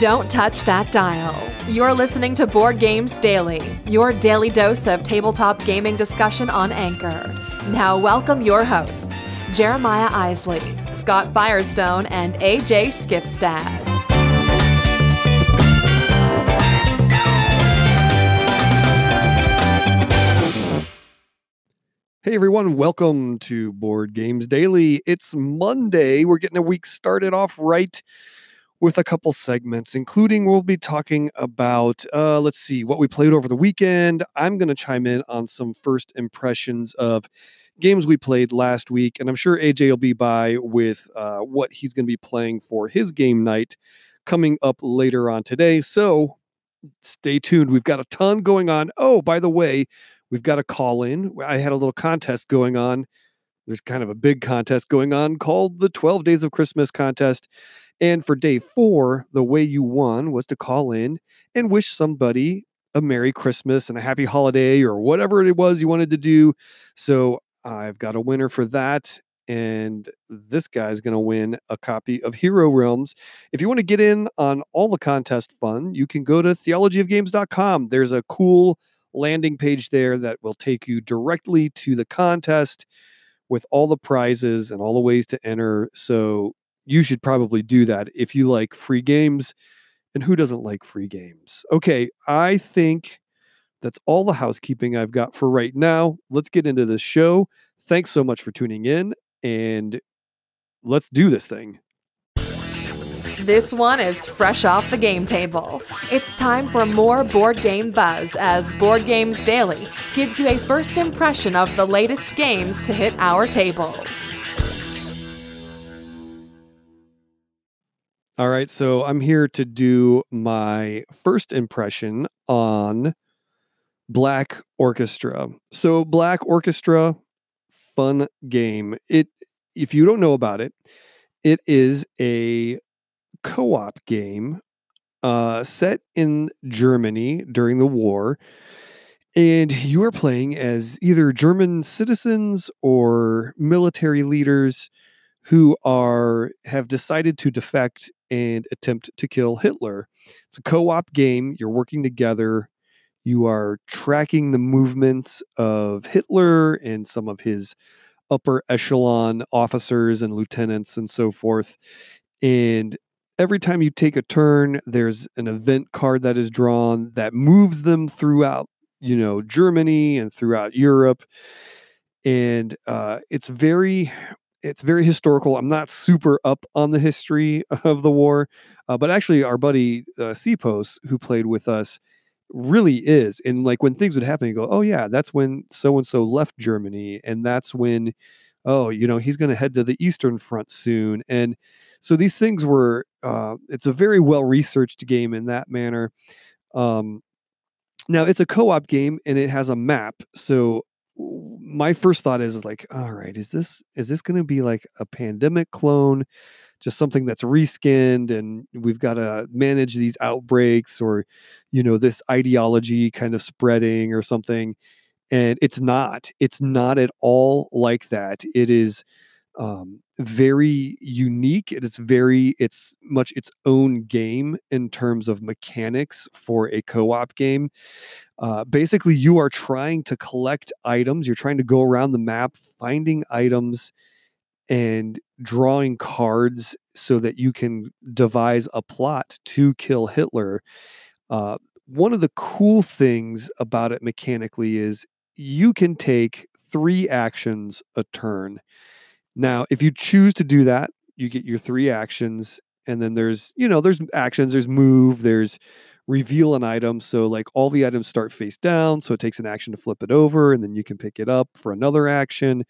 Don't touch that dial. You're listening to Board Games Daily, your daily dose of tabletop gaming discussion on Anchor. Now, welcome your hosts, Jeremiah Isley, Scott Firestone, and AJ Skifstad. Hey everyone, welcome to Board Games Daily. It's Monday. We're getting a week started off right with a couple segments, including we'll be talking about, uh, let's see, what we played over the weekend. I'm going to chime in on some first impressions of games we played last week, and I'm sure AJ will be by with uh, what he's going to be playing for his game night coming up later on today. So stay tuned. We've got a ton going on. Oh, by the way, We've got a call in. I had a little contest going on. There's kind of a big contest going on called the 12 Days of Christmas contest. And for day four, the way you won was to call in and wish somebody a Merry Christmas and a Happy Holiday or whatever it was you wanted to do. So I've got a winner for that. And this guy's going to win a copy of Hero Realms. If you want to get in on all the contest fun, you can go to theologyofgames.com. There's a cool landing page there that will take you directly to the contest with all the prizes and all the ways to enter. So you should probably do that if you like free games. And who doesn't like free games? Okay, I think that's all the housekeeping I've got for right now. Let's get into this show. Thanks so much for tuning in and let's do this thing. This one is fresh off the game table. It's time for more board game buzz as Board Games Daily gives you a first impression of the latest games to hit our tables. All right, so I'm here to do my first impression on Black Orchestra. So Black Orchestra fun game. It if you don't know about it, it is a co-op game uh, set in Germany during the war, and you are playing as either German citizens or military leaders who are have decided to defect and attempt to kill Hitler. It's a co-op game. You're working together. You are tracking the movements of Hitler and some of his upper echelon officers and lieutenants and so forth. And every time you take a turn, there's an event card that is drawn that moves them throughout, you know, Germany and throughout Europe. And uh, it's very, it's very historical. I'm not super up on the history of the war, uh, but actually, our buddy uh, who played with us, really is. And like when things would happen, you go, "Oh yeah, that's when so and so left Germany, and that's when, oh, you know, he's going to head to the Eastern Front soon." And so these things were uh, it's a very well researched game in that manner um, now it's a co-op game and it has a map so my first thought is like all right is this is this going to be like a pandemic clone? Just something that's reskinned and we've got to manage these outbreaks or you know this ideology kind of spreading or something. And it's not it's not at all like that. It is um, very unique. It is very, it's much its own game in terms of mechanics for a co op game. Uh, basically, you are trying to collect items, you're trying to go around the map, finding items and drawing cards so that you can devise a plot to kill Hitler. Uh, one of the cool things about it mechanically is you can take three actions a turn. Now, if you choose to do that, you get your three actions, and then there's, you know, there's actions, there's move, there's reveal an item. So, like all the items start face down. So, it takes an action to flip it over, and then you can pick it up for another action.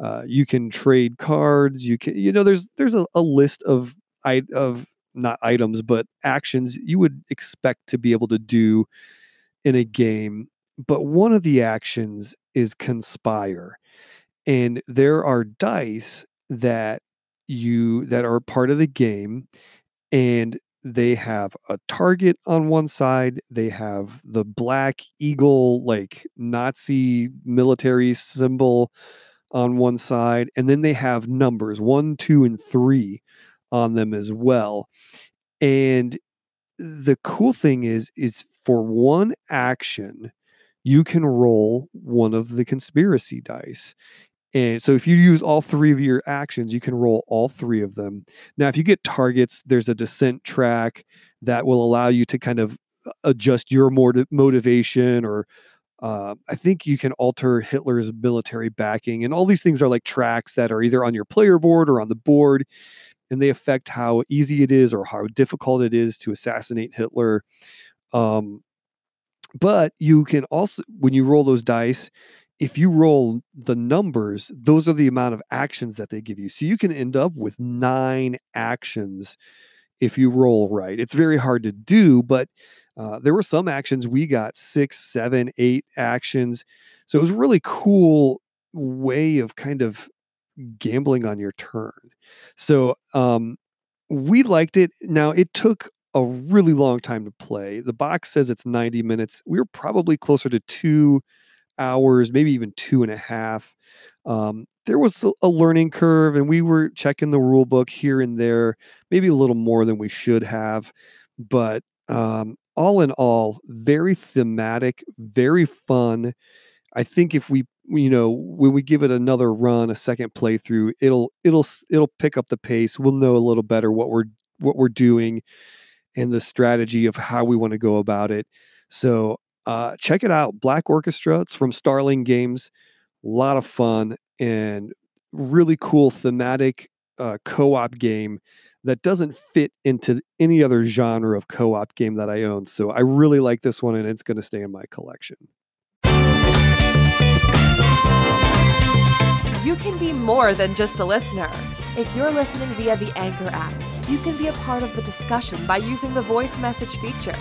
Uh, you can trade cards. You can, you know, there's there's a, a list of I of not items, but actions you would expect to be able to do in a game. But one of the actions is conspire and there are dice that you that are part of the game and they have a target on one side they have the black eagle like nazi military symbol on one side and then they have numbers 1 2 and 3 on them as well and the cool thing is is for one action you can roll one of the conspiracy dice and so if you use all three of your actions you can roll all three of them now if you get targets there's a dissent track that will allow you to kind of uh, adjust your motivation or uh, I think you can alter Hitler's military backing, and all these things are like tracks that are either on your player board or on the board, and they affect how easy it is or how difficult it is to assassinate Hitler. Um, but you can also, when you roll those dice, if you roll the numbers, those are the amount of actions that they give you. So you can end up with nine actions if you roll right. It's very hard to do, but uh, there were some actions we got six, seven, eight actions. So it was a really cool way of kind of gambling on your turn. So um, we liked it. Now it took a really long time to play. The box says it's 90 minutes. We were probably closer to two hours, maybe even two and a half. Um, there was a learning curve, and we were checking the rule book here and there, maybe a little more than we should have. But um, all in all, very thematic, very fun. I think if we, you know, when we give it another run, a second playthrough, it'll it'll it'll pick up the pace. We'll know a little better what we're what we're doing and the strategy of how we want to go about it. So uh, check it out, Black Orchestra. It's from Starling Games. A lot of fun and really cool thematic uh, co-op game that doesn't fit into any other genre of co-op game that I own. So I really like this one and it's going to stay in my collection. You can be more than just a listener. If you're listening via the Anchor app, you can be a part of the discussion by using the voice message feature.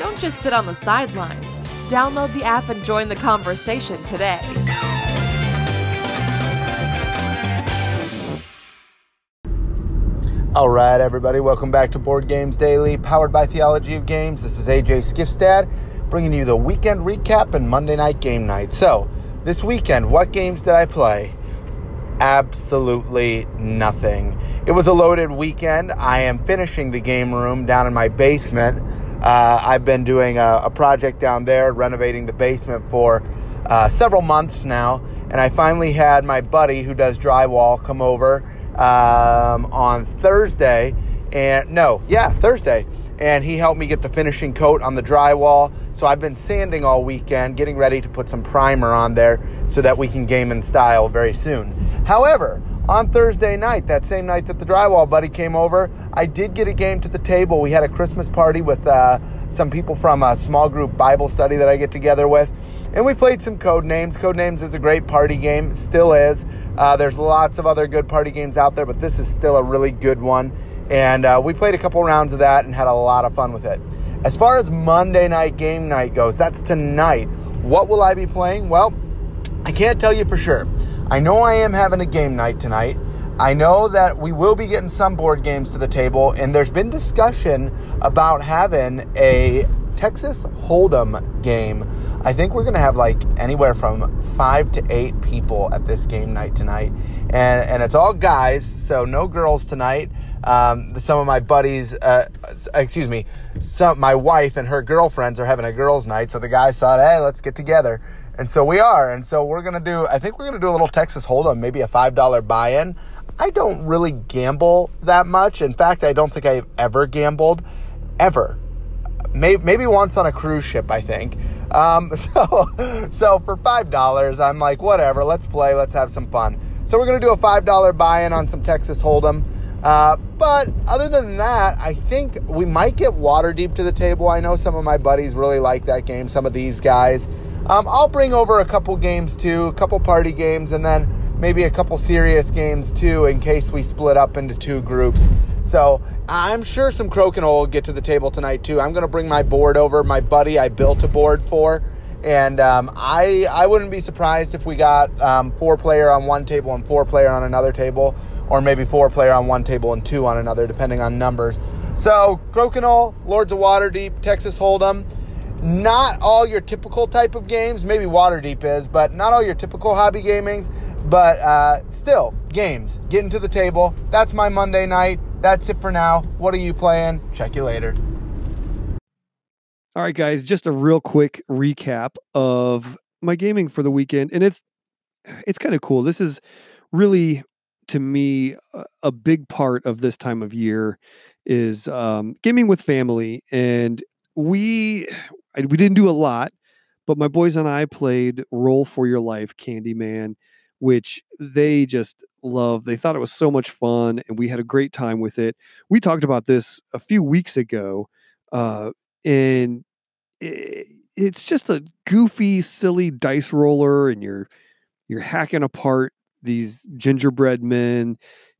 Don't just sit on the sidelines. Download the app and join the conversation today. All right, everybody, welcome back to Board Games Daily, powered by Theology of Games. This is AJ Skifstad, bringing you the weekend recap and Monday night game night. So, this weekend, what games did I play? Absolutely nothing. It was a loaded weekend. I am finishing the game room down in my basement. Uh, I've been doing a, a, project down there, renovating the basement for uh, several months now, and I finally had my buddy who does drywall come over um, on Thursday. And no, yeah, Thursday. And he helped me get the finishing coat on the drywall. So I've been sanding all weekend, getting ready to put some primer on there so that we can game in style very soon. However, on Thursday night, that same night that the drywall buddy came over, I did get a game to the table. We had a Christmas party with uh, some people from a small group Bible study that I get together with. And we played some Codenames. Code Names is a great party game, still is. Uh, there's lots of other good party games out there, but this is still a really good one. And uh, we played a couple rounds of that and had a lot of fun with it. As far as Monday night game night goes, that's tonight. What will I be playing? Well, I can't tell you for sure. I know I am having a game night tonight. I know that we will be getting some board games to the table, and there's been discussion about having a Texas Hold'em game. I think we're going to have like anywhere from five to eight people at this game night tonight. And, and it's all guys, so no girls tonight. Um, some of my buddies, uh, excuse me, some my wife and her girlfriends are having a girls' night. So the guys thought, hey, let's get together. And so we are. And so we're going to do, I think we're going to do a little Texas Hold'em, maybe a $5 buy in. I don't really gamble that much. In fact, I don't think I've ever gambled, ever maybe, once on a cruise ship, I think. Um, so, so for five dollars, I'm like, whatever, let's play, let's have some fun. So we're gonna do a five dollar buy-in on some Texas Hold'em. Uh, but other than that, I think we might get Waterdeep to the table. I know some of my buddies really like that game. Some of these guys. Um, I'll bring over a couple games too, a couple party games, and then maybe a couple serious games too, in case we split up into two groups. So I'm sure some Crokinole will get to the table tonight too. I'm going to bring my board over, my buddy I built a board for. And um, I I wouldn't be surprised if we got um, four player on one table and four player on another table, or maybe four player on one table and two on another, depending on numbers. So Crokinole, Lords of Waterdeep, Texas Hold'em not all your typical type of games. Maybe Waterdeep is, but not all your typical hobby gamings. But uh, still, games. Getting to the table. That's my Monday night. That's it for now. What are you playing? Check you later. All right, guys, just a real quick recap of my gaming for the weekend, and it's it's kind of cool. This is really to me a, big part of this time of year is um, gaming with family, and we we didn't do a lot, but my boys and I played Roll for Your Life Candyman, which they just love. They thought it was so much fun, and we had a great time with it. We talked about this a few weeks ago, uh, and it, it's just a goofy, silly dice roller, and you're you're hacking apart these gingerbread men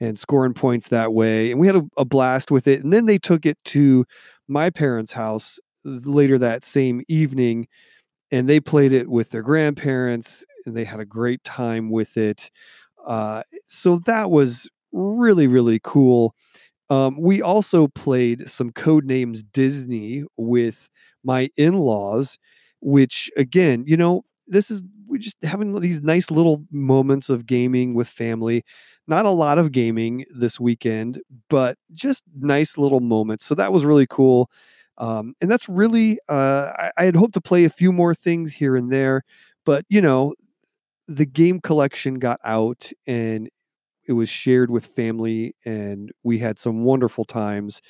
and scoring points that way. And we had a, a blast with it. And then they took it to my parents' house later that same evening and they played it with their grandparents and they had a great time with it. Uh, so that was really, really cool. Um, we also played some Codenames Disney with my in laws, which again, you know, this is we just having these nice little moments of gaming with family. Not a lot of gaming this weekend, but just nice little moments. So that was really cool. Um, and that's really, uh, I, I had hoped to play a few more things here and there, but you know, the game collection got out and it was shared with family and we had some wonderful times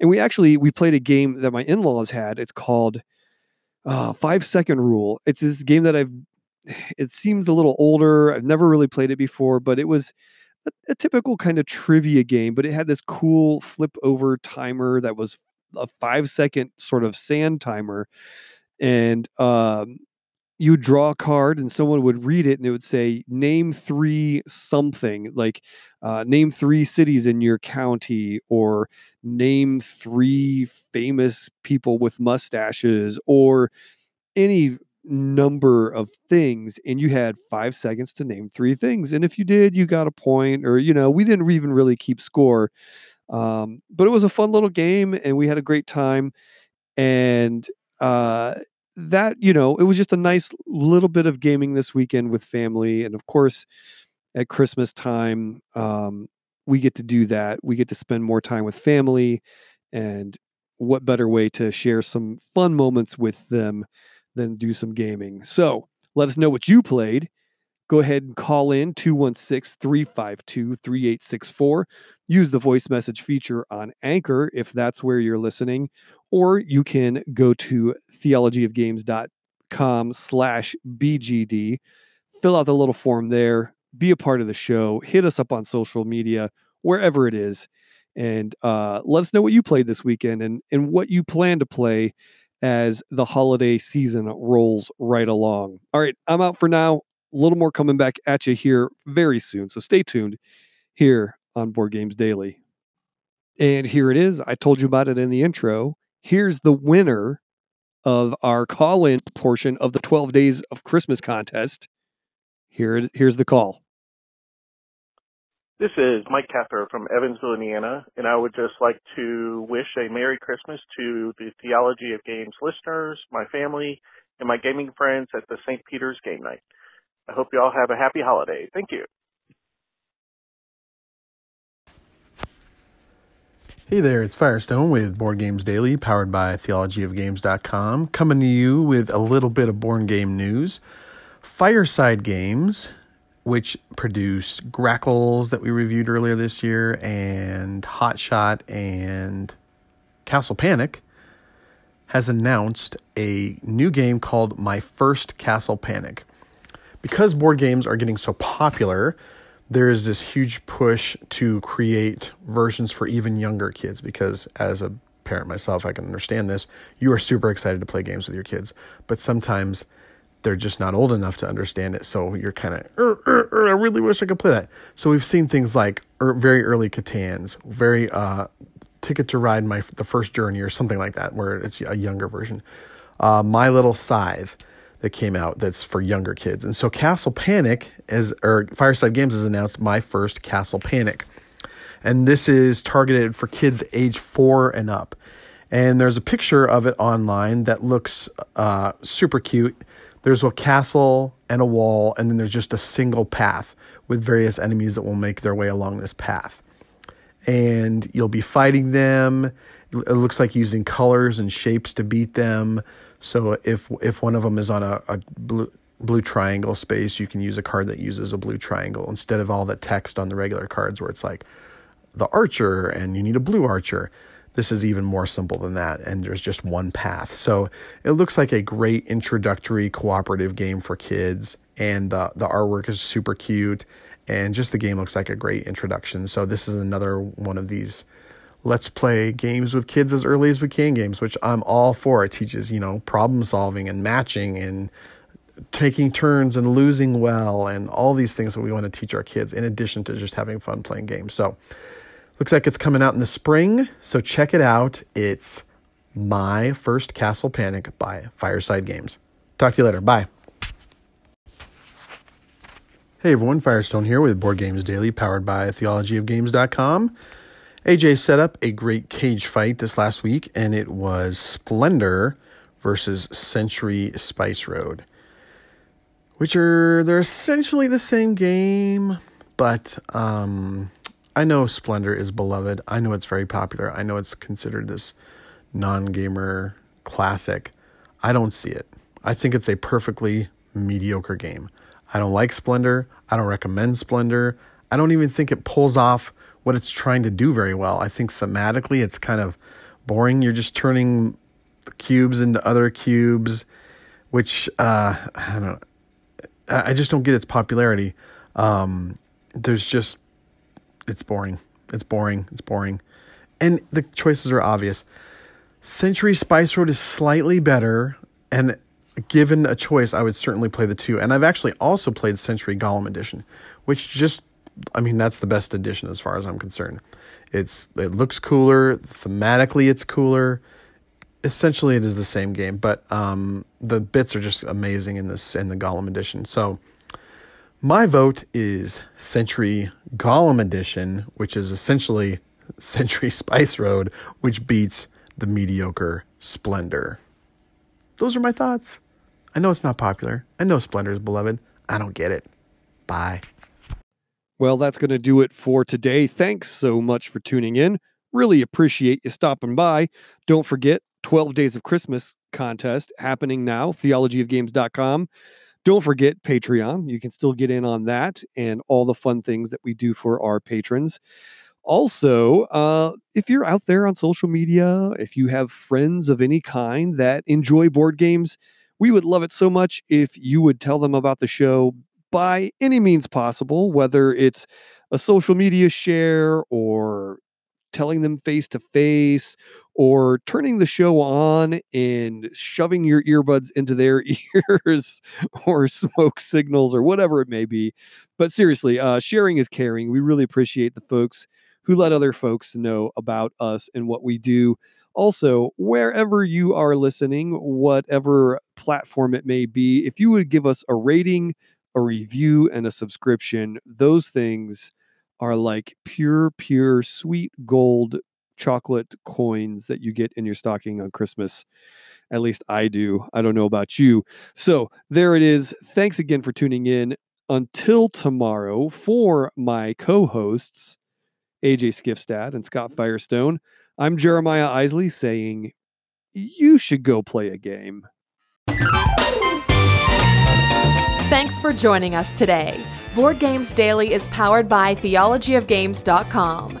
and we actually we played a game that my in-laws had it's called uh, five second rule it's this game that i've it seems a little older i've never really played it before but it was a, a typical kind of trivia game but it had this cool flip over timer that was a five second sort of sand timer and um, you draw a card and someone would read it and it would say name three something like uh, name three cities in your county or name three famous people with mustaches or any number of things and you had five seconds to name three things and if you did you got a point or you know we didn't even really keep score um, but it was a fun little game and we had a great time and uh, that you know it was just a nice little bit of gaming this weekend with family and of course at christmas time um, we get to do that. We get to spend more time with family and what better way to share some fun moments with them than do some gaming so let us know what you played go ahead and call in 216 352 3864. Use the voice message feature on Anchor if that's where you're listening, or you can go to theologyofgames.com slash BGD, fill out the little form there, be a part of the show, hit us up on social media, wherever it is, and uh, let us know what you played this weekend and, and what you plan to play as the holiday season rolls right along. All right, I'm out for now a little more coming back at you here very soon. So stay tuned here on Board Games Daily. And here it is. I told you about it in the intro. Here's the winner of our call in portion of the 12 Days of Christmas contest. Here, here's the call. This is Mike Cather from Evansville, Indiana, and I would just like to wish a Merry Christmas to the Theology of Games listeners, my family, and my gaming friends at the St. Peter's Game Night. I hope you all have a happy holiday. Thank you. Hey there, it's Firestone with Board Games Daily, powered by theologyofgames.com, coming to you with a little bit of board game news. Fireside Games, which produce Grackles that we reviewed earlier this year, and Hotshot and Castle Panic, has announced a new game called My First Castle Panic because board games are getting so popular, there is this huge push to create versions for even younger kids because as a parent myself, I can understand this. You are super excited to play games with your kids, but sometimes they're just not old enough to understand it. So you're kind of, er, er, er, I really wish I could play that. So we've seen things like er, very early Catans, very uh, Ticket to Ride my the first journey or something like that, where it's a younger version. Uh, my Little Scythe that came out that's for younger kids. And so Castle Panic is or Fireside Games has announced my first Castle Panic. And this is targeted for kids age 4 and up. And there's a picture of it online that looks uh, super cute. There's a castle and a wall, and then there's just a single path with various enemies that will make their way along this path. and you'll be fighting them. It looks like using colors and shapes to beat them. So if if one of them is on a, a blue blue triangle space, you can use a card that uses a blue triangle instead of all the text on the regular cards where it's like the archer and you need a blue archer. This is even more simple than that, and there's just one path. So it looks like a great introductory cooperative game for kids, and the the artwork is super cute, and just the game looks like a great introduction. So this is another one of these let's play games with kids as early as we can games, which I'm all for. It teaches, you know, problem solving and matching and taking turns and losing well and all these things that we want to teach our kids in addition to just having fun playing games. So looks like it's coming out in the spring. So check it out. It's My First Castle Panic by Fireside Games. Talk to you later. Bye. Hey everyone, Firestone here with Board Games Daily, powered by theologyofgames.com. AJ set up a great cage fight this last week, and it was Splendor versus Century Spice Road, which are they're essentially the same game, but um, I know Splendor is beloved. I know it's very popular. I know it's considered this non-gamer classic. I don't see it. I think it's a perfectly mediocre game. I don't like Splendor. I don't recommend Splendor. I don't even think it pulls off what it's trying to do very well. I think thematically it's kind of boring. You're just turning cubes into other cubes, which uh, I don't. I just don't get its popularity. Um, there's just it's boring. It's boring. It's boring. And the choices are obvious. Century Spice Road is slightly better, and given a choice, I would certainly play the two. And I've actually also played Century Golem Edition, which just I mean, that's the best edition as far as I'm concerned. It's it looks cooler thematically. It's cooler. Essentially, it is the same game, but um, the bits are just amazing in this in the Golem edition. So, my vote is Century Golem edition, which is essentially Century Spice Road, which beats the mediocre Splendor. Those are my thoughts. I know it's not popular. I know Splendor is beloved. I don't get it. Bye. Well, that's going to do it for today. Thanks so much for tuning in. Really appreciate you stopping by. Don't forget 12 Days of Christmas contest happening now, theologyofgames.com. Don't forget Patreon. You can still get in on that and all the fun things that we do for our patrons. Also, uh, if you're out there on social media, if you have friends of any kind that enjoy board games, we would love it so much if you would tell them about the show, by any means possible, whether it's a social media share or telling them face to face or turning the show on and shoving your earbuds into their ears or smoke signals or whatever it may be. But seriously, uh, sharing is caring. We really appreciate the folks who let other folks know about us and what we do. Also, wherever you are listening, whatever platform it may be, if you would give us a rating, a review, and a subscription, those things are like pure, pure sweet gold chocolate coins that you get in your stocking on Christmas. At least I do. I don't know about you. So there it is. Thanks again for tuning in. Until tomorrow, for my co hosts, AJ Skifstad and Scott Firestone, I'm Jeremiah Isley saying, You should go play a game. Thanks for joining us today. Board Games Daily is powered by theologyofgames.com.